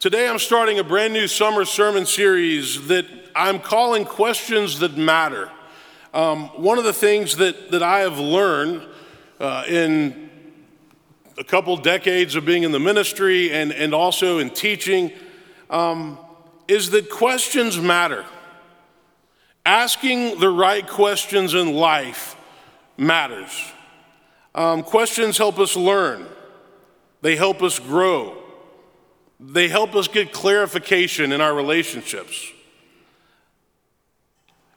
Today, I'm starting a brand new summer sermon series that I'm calling Questions That Matter. Um, one of the things that, that I have learned uh, in a couple decades of being in the ministry and, and also in teaching um, is that questions matter. Asking the right questions in life matters. Um, questions help us learn, they help us grow. They help us get clarification in our relationships.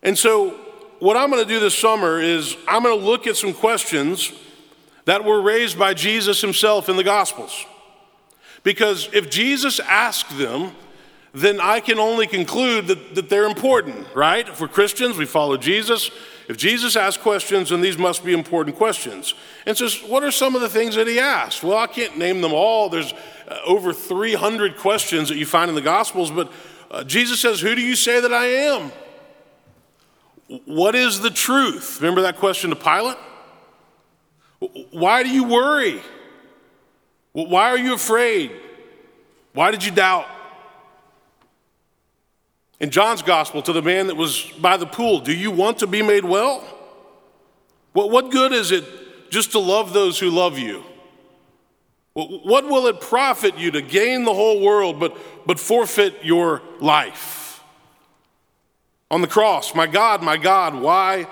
And so, what I'm going to do this summer is I'm going to look at some questions that were raised by Jesus himself in the Gospels. Because if Jesus asked them, then I can only conclude that, that they're important, right? If we're Christians, we follow Jesus. If Jesus asked questions, then these must be important questions. And so, what are some of the things that he asked? Well, I can't name them all. There's uh, over 300 questions that you find in the Gospels, but uh, Jesus says, Who do you say that I am? What is the truth? Remember that question to Pilate? Why do you worry? Why are you afraid? Why did you doubt? In John's gospel, to the man that was by the pool, do you want to be made well? What, what good is it just to love those who love you? What will it profit you to gain the whole world but, but forfeit your life? On the cross, my God, my God, why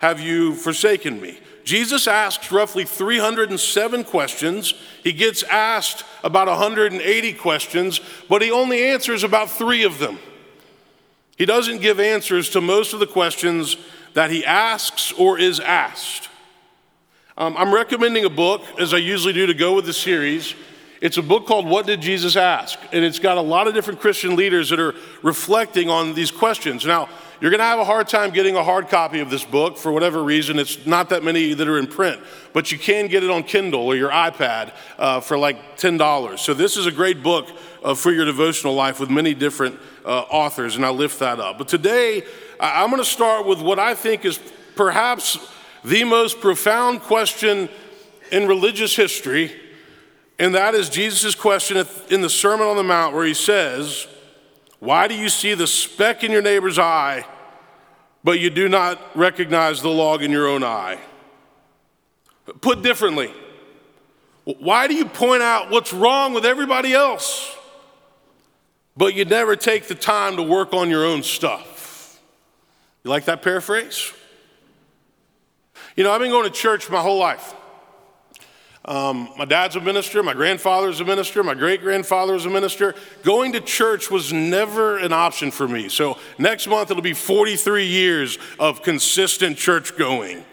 have you forsaken me? Jesus asks roughly 307 questions. He gets asked about 180 questions, but he only answers about three of them. He doesn't give answers to most of the questions that he asks or is asked. Um, I'm recommending a book, as I usually do, to go with the series. It's a book called What Did Jesus Ask? And it's got a lot of different Christian leaders that are reflecting on these questions. Now, you're going to have a hard time getting a hard copy of this book for whatever reason. It's not that many that are in print, but you can get it on Kindle or your iPad uh, for like $10. So, this is a great book uh, for your devotional life with many different uh, authors, and I lift that up. But today, I'm going to start with what I think is perhaps the most profound question in religious history, and that is Jesus' question in the Sermon on the Mount, where he says, Why do you see the speck in your neighbor's eye, but you do not recognize the log in your own eye? Put differently, why do you point out what's wrong with everybody else, but you never take the time to work on your own stuff? You like that paraphrase? You know, I've been going to church my whole life. Um, my dad's a minister, my grandfather's a minister, my great grandfather was a minister. Going to church was never an option for me. So next month it'll be 43 years of consistent church going.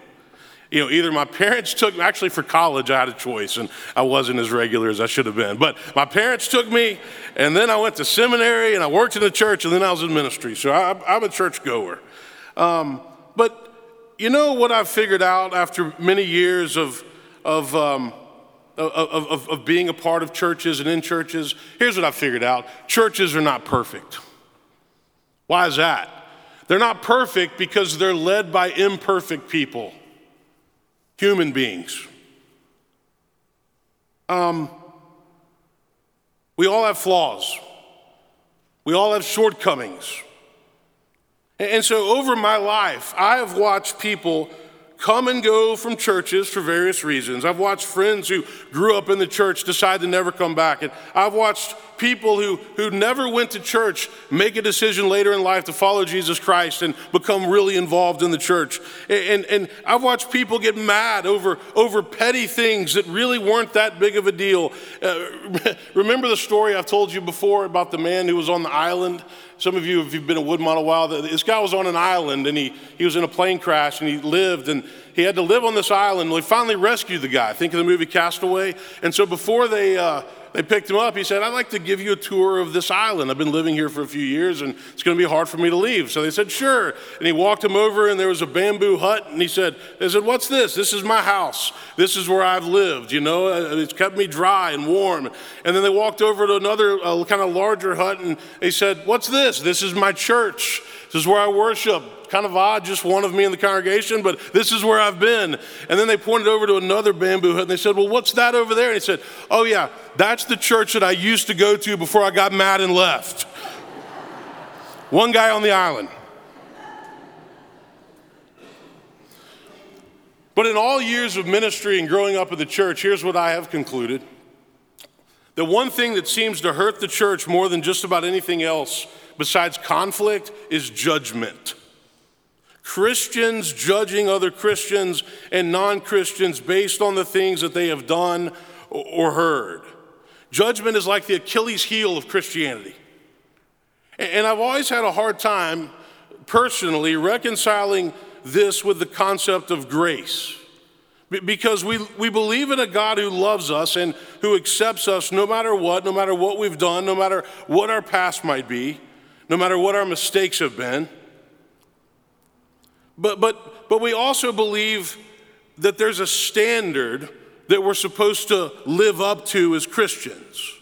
You know, either my parents took me, actually for college I had a choice and I wasn't as regular as I should have been. But my parents took me and then I went to seminary and I worked in the church and then I was in ministry. So I, am a church goer. Um, but you know what I've figured out after many years of, of, um, of, of, of being a part of churches and in churches? Here's what I've figured out churches are not perfect. Why is that? They're not perfect because they're led by imperfect people, human beings. Um, we all have flaws. We all have shortcomings. And so, over my life, I have watched people come and go from churches for various reasons. I've watched friends who grew up in the church decide to never come back. And I've watched people who, who never went to church make a decision later in life to follow Jesus Christ and become really involved in the church. And, and, I've watched people get mad over, over petty things that really weren't that big of a deal. Uh, remember the story I've told you before about the man who was on the island? Some of you, if you've been in Woodmont a while, this guy was on an island and he, he was in a plane crash and he lived and he had to live on this island. Well, he finally rescued the guy. Think of the movie Castaway. And so before they, uh, they picked him up. He said, I'd like to give you a tour of this island. I've been living here for a few years and it's going to be hard for me to leave. So they said, Sure. And he walked him over and there was a bamboo hut. And he said, They said, What's this? This is my house. This is where I've lived. You know, uh, it's kept me dry and warm. And then they walked over to another uh, kind of larger hut and they said, What's this? This is my church. This is where I worship kind of odd, just one of me in the congregation, but this is where I've been. And then they pointed over to another bamboo hut and they said, Well, what's that over there? And he said, Oh, yeah, that's the church that I used to go to before I got mad and left. one guy on the island. But in all years of ministry and growing up in the church, here's what I have concluded. The one thing that seems to hurt the church more than just about anything else besides conflict is judgment. Christians judging other Christians and non Christians based on the things that they have done or heard. Judgment is like the Achilles heel of Christianity. And I've always had a hard time personally reconciling this with the concept of grace. Because we, we believe in a God who loves us and who accepts us no matter what, no matter what we've done, no matter what our past might be, no matter what our mistakes have been. But, but, but we also believe that there's a standard that we're supposed to live up to as Christians.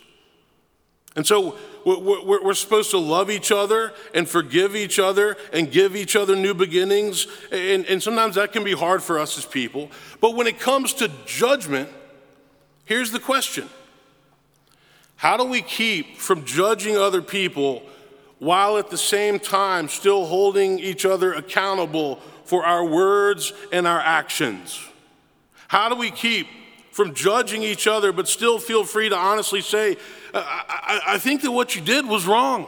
And so we're supposed to love each other and forgive each other and give each other new beginnings. And, and sometimes that can be hard for us as people. But when it comes to judgment, here's the question How do we keep from judging other people while at the same time still holding each other accountable for our words and our actions? How do we keep from judging each other but still feel free to honestly say, I, I, I think that what you did was wrong.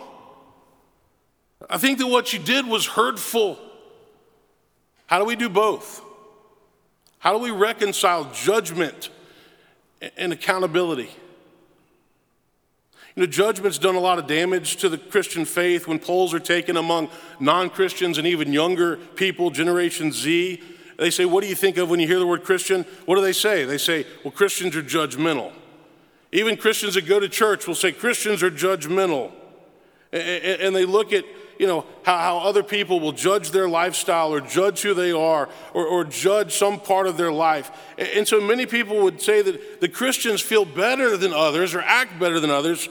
I think that what you did was hurtful. How do we do both? How do we reconcile judgment and accountability? You know, judgment's done a lot of damage to the Christian faith when polls are taken among non Christians and even younger people, Generation Z. They say, What do you think of when you hear the word Christian? What do they say? They say, Well, Christians are judgmental. Even Christians that go to church will say Christians are judgmental. And they look at, you know, how, other people will judge their lifestyle or judge who they are or, or judge some part of their life. And so many people would say that the Christians feel better than others or act better than others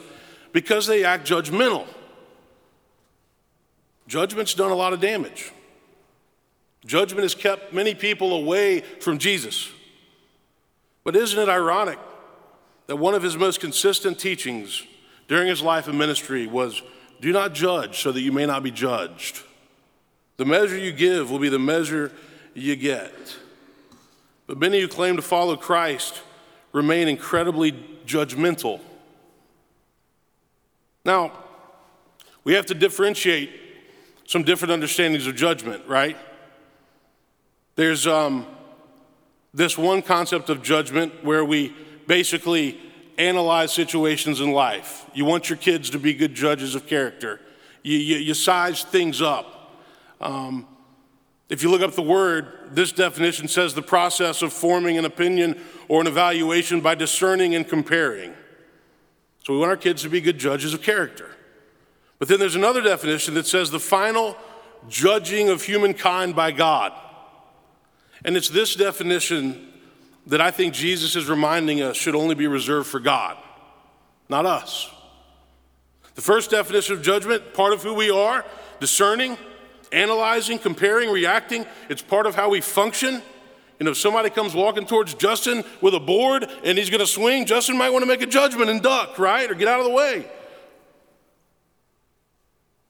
because they act judgmental. Judgment's done a lot of damage. Judgment has kept many people away from Jesus. But isn't it ironic that one of his most consistent teachings during his life and ministry was do not judge so that you may not be judged. The measure you give will be the measure you get. But many who claim to follow Christ remain incredibly judgmental. Now, we have to differentiate some different understandings of judgment, right? There's um, this one concept of judgment where we basically analyze situations in life. You want your kids to be good judges of character. You, you, you size things up. Um, if you look up the word, this definition says the process of forming an opinion or an evaluation by discerning and comparing. So we want our kids to be good judges of character. But then there's another definition that says the final judging of humankind by God. And it's this definition that I think Jesus is reminding us should only be reserved for God, not us. The first definition of judgment, part of who we are, discerning, analyzing, comparing, reacting, it's part of how we function. Know, if somebody comes walking towards Justin with a board and he's going to swing, Justin might want to make a judgment and duck, right? Or get out of the way.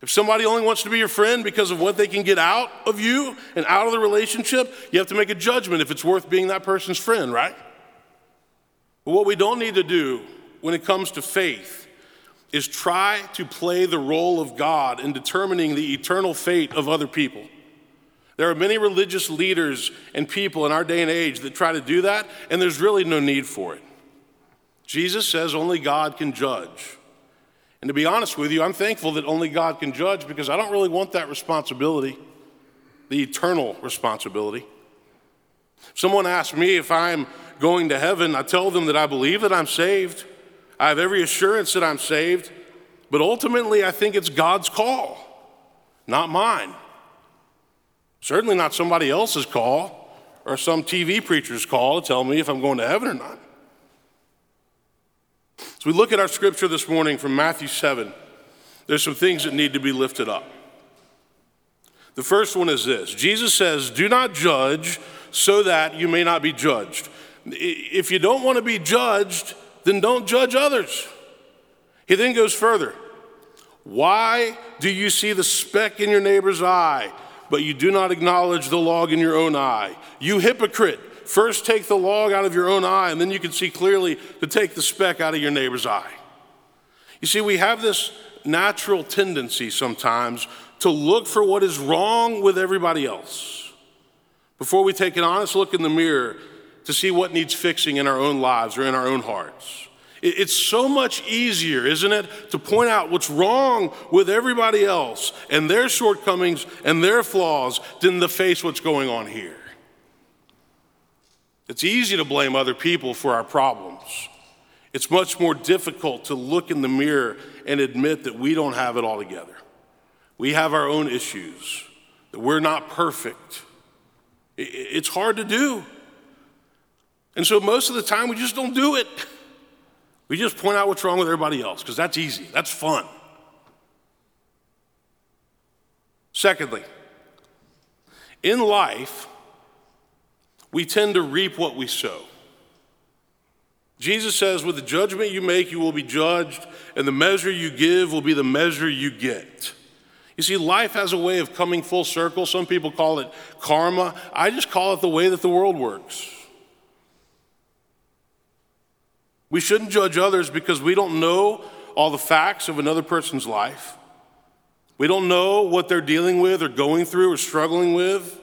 If somebody only wants to be your friend because of what they can get out of you and out of the relationship, you have to make a judgment if it's worth being that person's friend, right? But what we don't need to do when it comes to faith is try to play the role of God in determining the eternal fate of other people. There are many religious leaders and people in our day and age that try to do that, and there's really no need for it. Jesus says only God can judge. And to be honest with you, I'm thankful that only God can judge because I don't really want that responsibility, the eternal responsibility. If someone asks me if I'm going to heaven, I tell them that I believe that I'm saved. I have every assurance that I'm saved, but ultimately I think it's God's call, not mine. Certainly not somebody else's call or some TV preacher's call to tell me if I'm going to heaven or not. So we look at our scripture this morning from Matthew 7, there's some things that need to be lifted up. The first one is this Jesus says, Do not judge so that you may not be judged. If you don't want to be judged, then don't judge others. He then goes further. Why do you see the speck in your neighbor's eye, but you do not acknowledge the log in your own eye? You hypocrite, first take the log out of your own eye, and then you can see clearly to take the speck out of your neighbor's eye. You see, we have this natural tendency sometimes to look for what is wrong with everybody else before we take an honest look in the mirror to see what needs fixing in our own lives or in our own hearts. It's so much easier, isn't it, to point out what's wrong with everybody else and their shortcomings and their flaws than to face what's going on here. It's easy to blame other people for our problems. It's much more difficult to look in the mirror and admit that we don't have it all together. We have our own issues, that we're not perfect. It's hard to do. And so most of the time, we just don't do it. We just point out what's wrong with everybody else because that's easy, that's fun. Secondly, in life, we tend to reap what we sow. Jesus says, With the judgment you make, you will be judged, and the measure you give will be the measure you get. You see, life has a way of coming full circle. Some people call it karma. I just call it the way that the world works. We shouldn't judge others because we don't know all the facts of another person's life. We don't know what they're dealing with or going through or struggling with.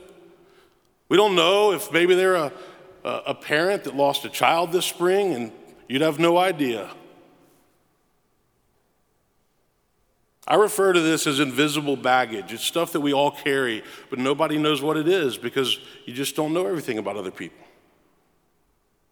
We don't know if maybe they're a, a parent that lost a child this spring and you'd have no idea. I refer to this as invisible baggage. It's stuff that we all carry, but nobody knows what it is because you just don't know everything about other people.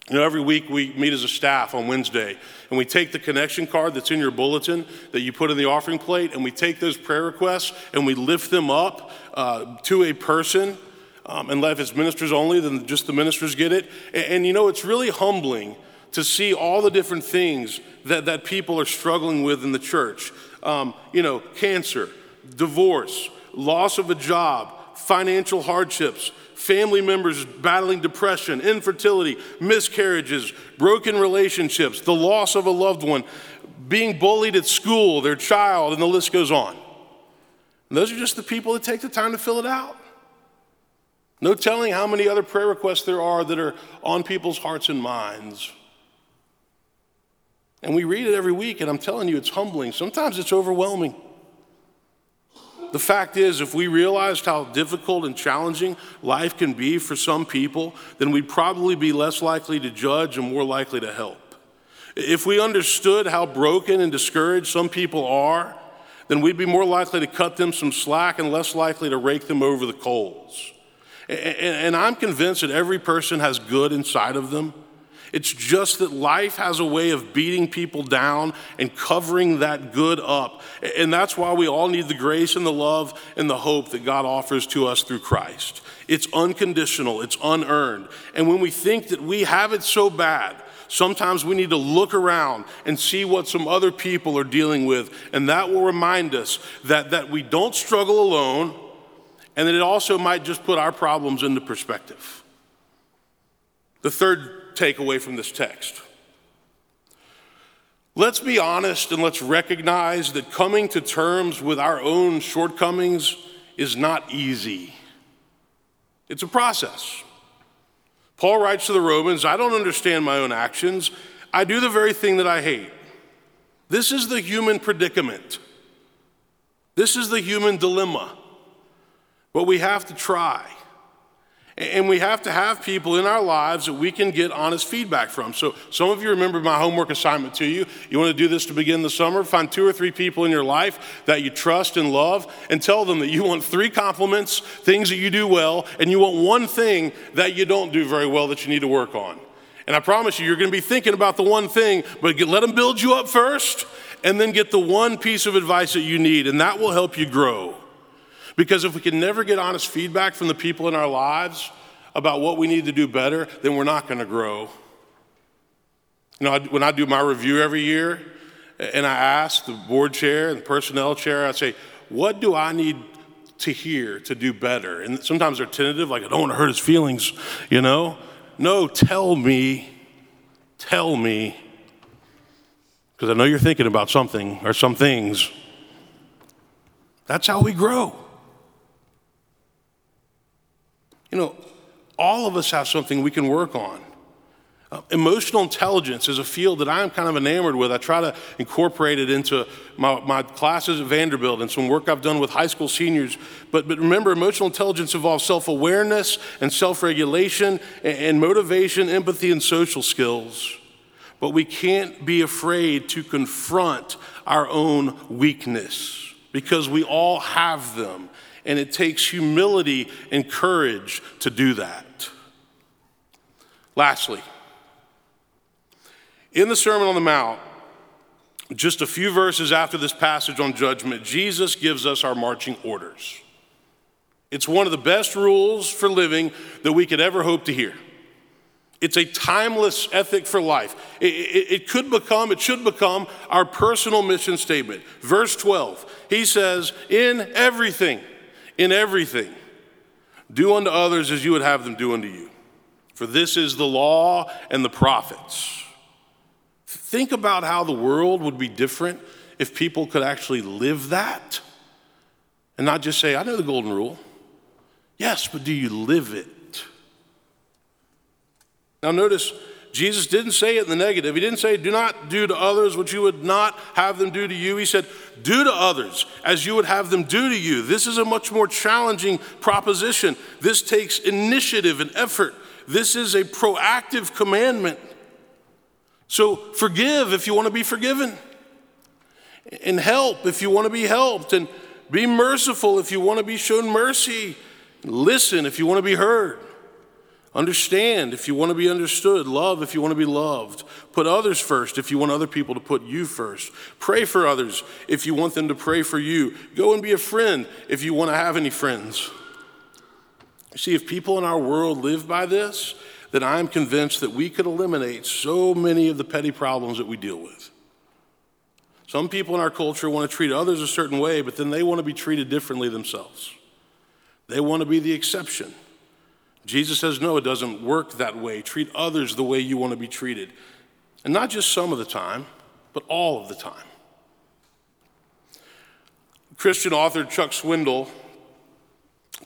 You know, every week we meet as a staff on Wednesday, and we take the connection card that's in your bulletin that you put in the offering plate, and we take those prayer requests and we lift them up uh, to a person. Um, and if it's ministers only, then just the ministers get it. And, and, you know, it's really humbling to see all the different things that, that people are struggling with in the church. Um, you know, cancer, divorce, loss of a job, financial hardships, family members battling depression, infertility, miscarriages, broken relationships, the loss of a loved one, being bullied at school, their child, and the list goes on. And those are just the people that take the time to fill it out. No telling how many other prayer requests there are that are on people's hearts and minds. And we read it every week, and I'm telling you, it's humbling. Sometimes it's overwhelming. The fact is, if we realized how difficult and challenging life can be for some people, then we'd probably be less likely to judge and more likely to help. If we understood how broken and discouraged some people are, then we'd be more likely to cut them some slack and less likely to rake them over the coals. And I'm convinced that every person has good inside of them. It's just that life has a way of beating people down and covering that good up. And that's why we all need the grace and the love and the hope that God offers to us through Christ. It's unconditional, it's unearned. And when we think that we have it so bad, sometimes we need to look around and see what some other people are dealing with. And that will remind us that, that we don't struggle alone and that it also might just put our problems into perspective. The third takeaway from this text. Let's be honest and let's recognize that coming to terms with our own shortcomings is not easy. It's a process. Paul writes to the Romans I don't understand my own actions. I do the very thing that I hate. This is the human predicament. This is the human dilemma. But we have to try. And we have to have people in our lives that we can get honest feedback from. So, some of you remember my homework assignment to you. You want to do this to begin the summer? Find two or three people in your life that you trust and love and tell them that you want three compliments, things that you do well, and you want one thing that you don't do very well that you need to work on. And I promise you, you're going to be thinking about the one thing, but let them build you up first and then get the one piece of advice that you need, and that will help you grow. Because if we can never get honest feedback from the people in our lives about what we need to do better, then we're not going to grow. You know, when I do my review every year, and I ask the board chair and personnel chair, I say, what do I need to hear, to do better. And sometimes they're tentative, like, I don't want to hurt his feelings, you know? No, tell me, tell me, because I know you're thinking about something or some things. That's how we grow. You know, all of us have something we can work on. Uh, emotional intelligence is a field that I'm kind of enamored with. I try to incorporate it into my, my classes at Vanderbilt and some work I've done with high school seniors. But, but remember, emotional intelligence involves self awareness and self regulation and, and motivation, empathy, and social skills. But we can't be afraid to confront our own weakness because we all have them. And it takes humility and courage to do that. Lastly, in the Sermon on the Mount, just a few verses after this passage on judgment, Jesus gives us our marching orders. It's one of the best rules for living that we could ever hope to hear. It's a timeless ethic for life. It, it, it, could become, it should become our personal mission statement. Verse 12, he says, In everything, in everything, do unto others as you would have them do unto you. For this is the law and the prophets. Think about how the world would be different if people could actually live that and not just say, I know the golden rule. Yes, but do you live it? Now, notice Jesus didn't say it in the negative. He didn't say, Do not do to others what you would not have them do to you. He said, Do to others as you would have them do to you. This is a much more challenging proposition. This takes initiative and effort. This is a proactive commandment. So forgive if you want to be forgiven, and help if you want to be helped, and be merciful if you want to be shown mercy. Listen if you want to be heard. Understand if you want to be understood. Love if you want to be loved. Put others first if you want other people to put you first. Pray for others if you want them to pray for you. Go and be a friend if you want to have any friends. See, if people in our world live by this, then I'm convinced that we could eliminate so many of the petty problems that we deal with. Some people in our culture want to treat others a certain way, but then they want to be treated differently themselves. They want to be the exception. Jesus says, no, it doesn't work that way. Treat others the way you want to be treated. And not just some of the time, but all of the time. Christian author Chuck Swindoll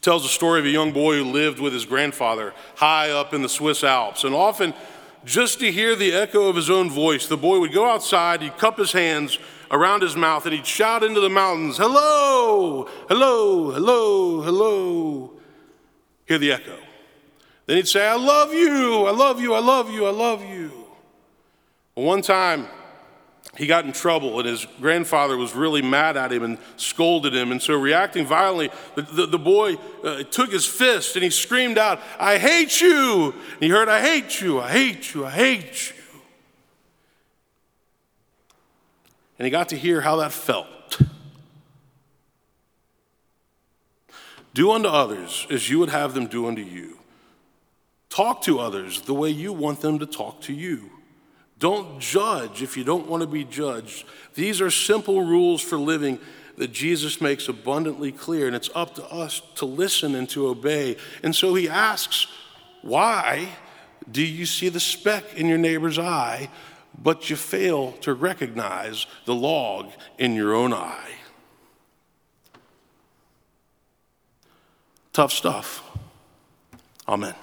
tells the story of a young boy who lived with his grandfather high up in the Swiss Alps. And often, just to hear the echo of his own voice, the boy would go outside, he'd cup his hands around his mouth, and he'd shout into the mountains, Hello, hello, hello, hello. Hear the echo. Then he'd say, I love you, I love you, I love you, I love you. One time, he got in trouble, and his grandfather was really mad at him and scolded him. And so, reacting violently, the, the, the boy uh, took his fist and he screamed out, I hate you. And he heard, I hate you, I hate you, I hate you. And he got to hear how that felt. Do unto others as you would have them do unto you. Talk to others the way you want them to talk to you. Don't judge if you don't want to be judged. These are simple rules for living that Jesus makes abundantly clear, and it's up to us to listen and to obey. And so he asks, Why do you see the speck in your neighbor's eye, but you fail to recognize the log in your own eye? Tough stuff. Amen.